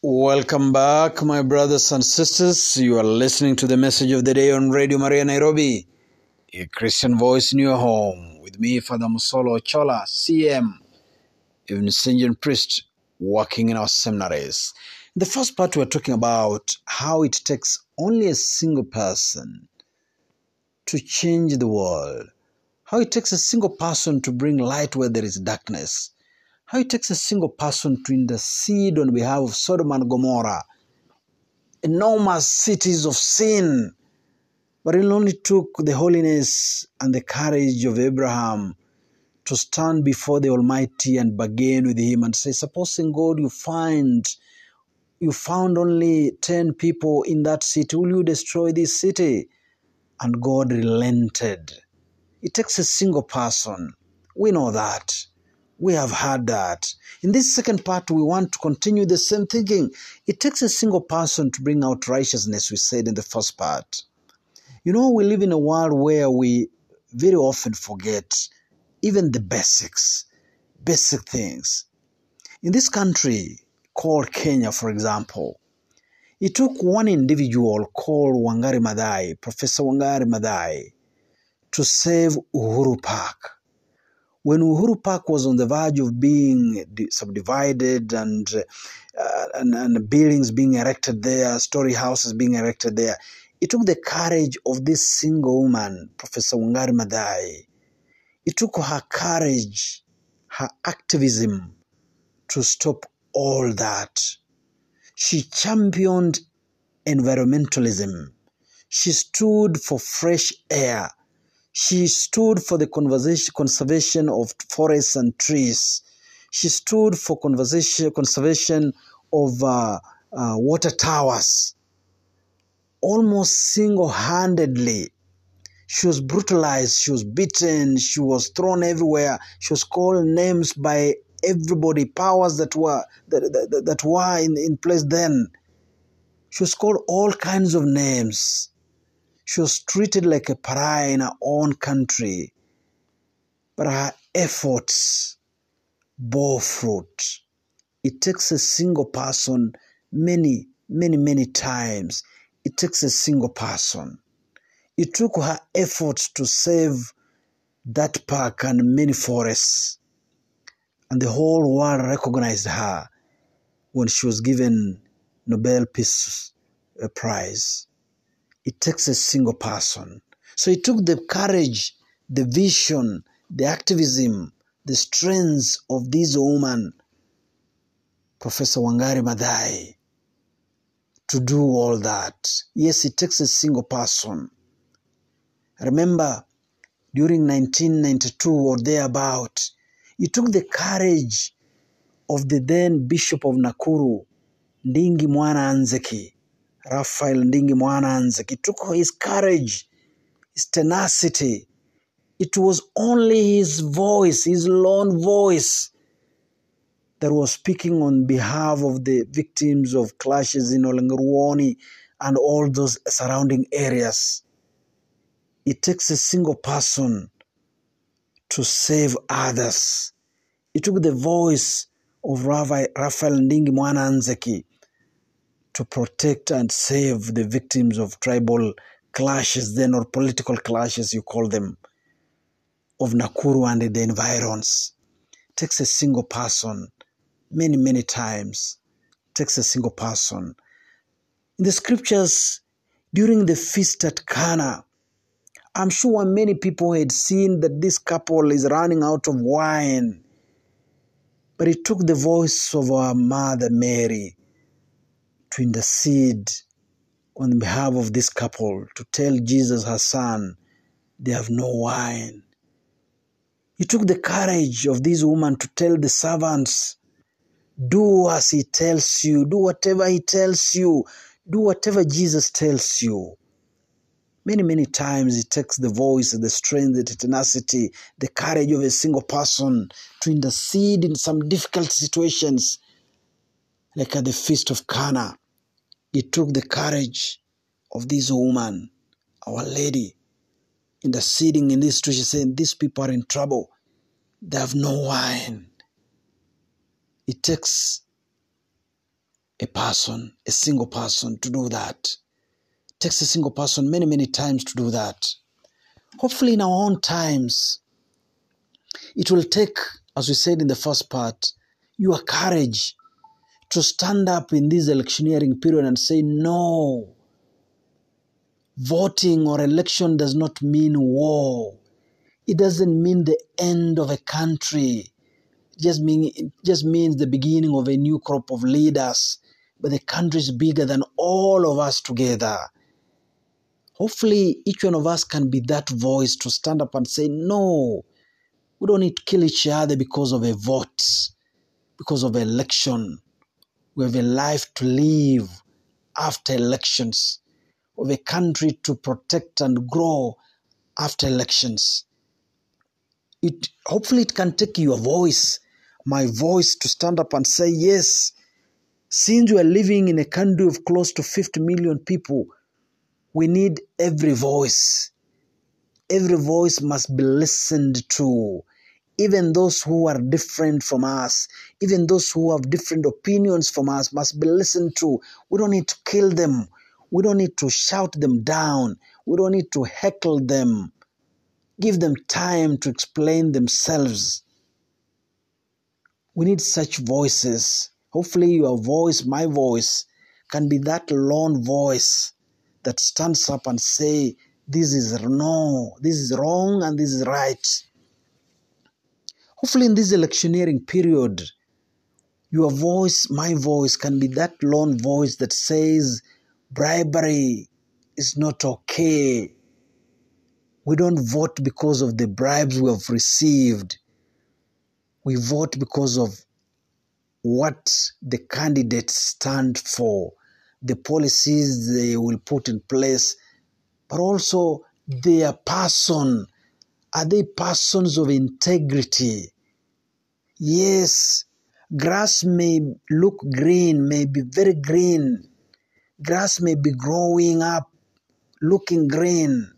Welcome back, my brothers and sisters. You are listening to the message of the day on Radio Maria Nairobi, a Christian voice in your home. With me, Father Musolo Chola, CM, even St. Priest, working in our seminaries. In the first part, we're talking about how it takes only a single person to change the world, how it takes a single person to bring light where there is darkness how it takes a single person to intercede on behalf of Sodom and Gomorrah, enormous cities of sin. But it only took the holiness and the courage of Abraham to stand before the Almighty and bargain with him and say, Supposing God you find you found only 10 people in that city, will you destroy this city? And God relented. It takes a single person. We know that. We have heard that. In this second part, we want to continue the same thinking. It takes a single person to bring out righteousness, we said in the first part. You know, we live in a world where we very often forget even the basics, basic things. In this country called Kenya, for example, it took one individual called Wangari Maathai, Professor Wangari Maathai, to save Uhuru Park when Uhuru Park was on the verge of being subdivided and, uh, and, and buildings being erected there, story houses being erected there, it took the courage of this single woman, Professor Wangari Maathai. It took her courage, her activism to stop all that. She championed environmentalism. She stood for fresh air. She stood for the conservation of forests and trees. She stood for conservation of uh, uh, water towers. Almost single handedly, she was brutalized, she was beaten, she was thrown everywhere, she was called names by everybody, powers that were, that, that, that were in, in place then. She was called all kinds of names. She was treated like a pariah in her own country, but her efforts bore fruit. It takes a single person many, many, many times. It takes a single person. It took her efforts to save that park and many forests. And the whole world recognized her when she was given Nobel Peace uh, Prize. It takes a single person. So it took the courage, the vision, the activism, the strength of this woman, Professor Wangari Maathai, to do all that. Yes, it takes a single person. Remember, during 1992 or thereabout, it took the courage of the then Bishop of Nakuru, Ndingi Mwana Anzeki, Raphael Ndingi Mwananzeki. It took his courage, his tenacity. It was only his voice, his lone voice, that was speaking on behalf of the victims of clashes in Olenguruone and all those surrounding areas. It takes a single person to save others. It took the voice of Raphael Ndingi Mwananzeki to protect and save the victims of tribal clashes then or political clashes you call them of Nakuru and the environs. Takes a single person many many times. Takes a single person. In the scriptures during the feast at Cana I'm sure many people had seen that this couple is running out of wine. But it took the voice of our mother Mary to intercede on behalf of this couple to tell Jesus, her son, they have no wine. He took the courage of this woman to tell the servants, do as he tells you, do whatever he tells you, do whatever Jesus tells you. Many, many times it takes the voice, the strength, the tenacity, the courage of a single person to intercede in some difficult situations like at the Feast of Cana. It took the courage of this woman, Our Lady, interceding in this situation, saying, These people are in trouble. They have no wine. It takes a person, a single person to do that. It takes a single person many, many times to do that. Hopefully, in our own times, it will take, as we said in the first part, your courage to stand up in this electioneering period and say, no, voting or election does not mean war. It doesn't mean the end of a country. It just, mean, it just means the beginning of a new crop of leaders. But the country is bigger than all of us together. Hopefully, each one of us can be that voice to stand up and say, no, we don't need to kill each other because of a vote, because of election. We have a life to live after elections. We have a country to protect and grow after elections. It hopefully it can take your voice, my voice, to stand up and say, yes, since we are living in a country of close to 50 million people, we need every voice. Every voice must be listened to even those who are different from us, even those who have different opinions from us, must be listened to. We don't need to kill them. We don't need to shout them down. We don't need to heckle them. Give them time to explain themselves. We need such voices. Hopefully, your voice, my voice, can be that lone voice that stands up and say, "This is no, this is wrong, and this is right." Hopefully, in this electioneering period, your voice, my voice, can be that lone voice that says bribery is not okay. We don't vote because of the bribes we have received. We vote because of what the candidates stand for, the policies they will put in place, but also their person are they persons of integrity? Yes, grass may look green, may be very green. Grass may be growing up, looking green,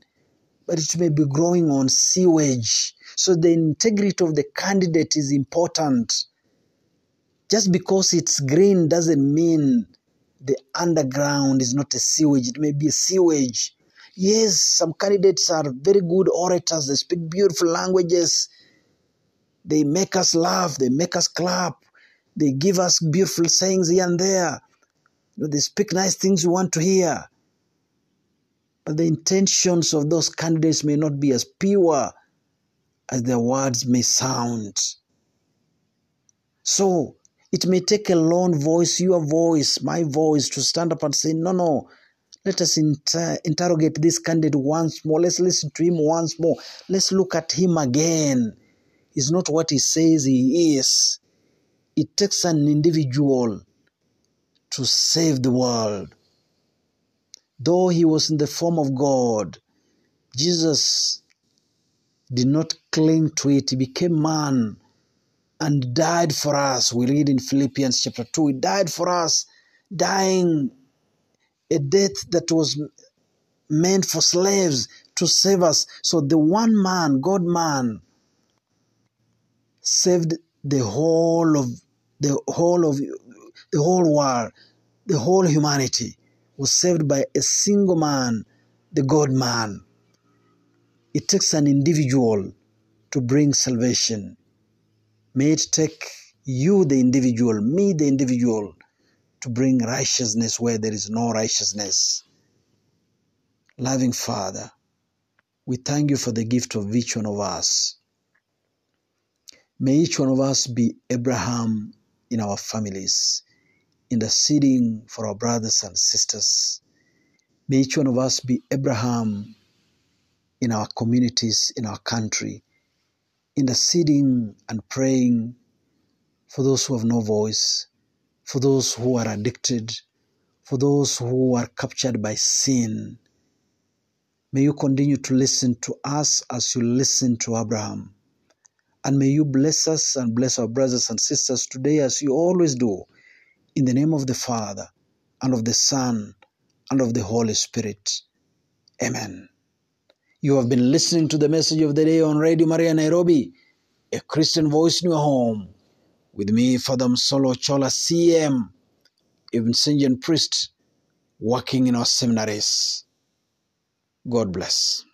but it may be growing on sewage. So the integrity of the candidate is important. Just because it's green doesn't mean the underground is not a sewage. It may be a sewage. Yes, some candidates are very good orators, they speak beautiful languages, they make us laugh, they make us clap, they give us beautiful sayings here and there. They speak nice things we want to hear. But the intentions of those candidates may not be as pure as their words may sound. So, it may take a lone voice, your voice, my voice, to stand up and say, no, no, let us inter- uh, interrogate this candidate once more. Let's listen to him once more. Let's look at him again. He's not what he says he is. It takes an individual to save the world. Though he was in the form of God, Jesus did not cling to it. He became man and died for us. We read in Philippians chapter 2, he died for us, dying a death that was meant for slaves to save us. So the one man, God man, saved the whole of the whole of the whole world, the whole humanity was saved by a single man, the God man. It takes an individual to bring salvation. May it take you, the individual, me, the individual, to bring righteousness where there is no righteousness. Loving Father, we thank you for the gift of each one of us. May each one of us be Abraham in our families, interceding for our brothers and sisters. May each one of us be Abraham in our communities, in our country, interceding and praying for those who have no voice, for those who are addicted, for those who are captured by sin. May you continue to listen to us as you listen to Abraham. And may you bless us and bless our brothers and sisters today as you always do. In the name of the Father, and of the Son, and of the Holy Spirit. Amen. You have been listening to the message of the day on Radio Maria Nairobi, a Christian voice in your home with me, Father Msolo Chola CM. even St. John priests working in our seminaries. God bless.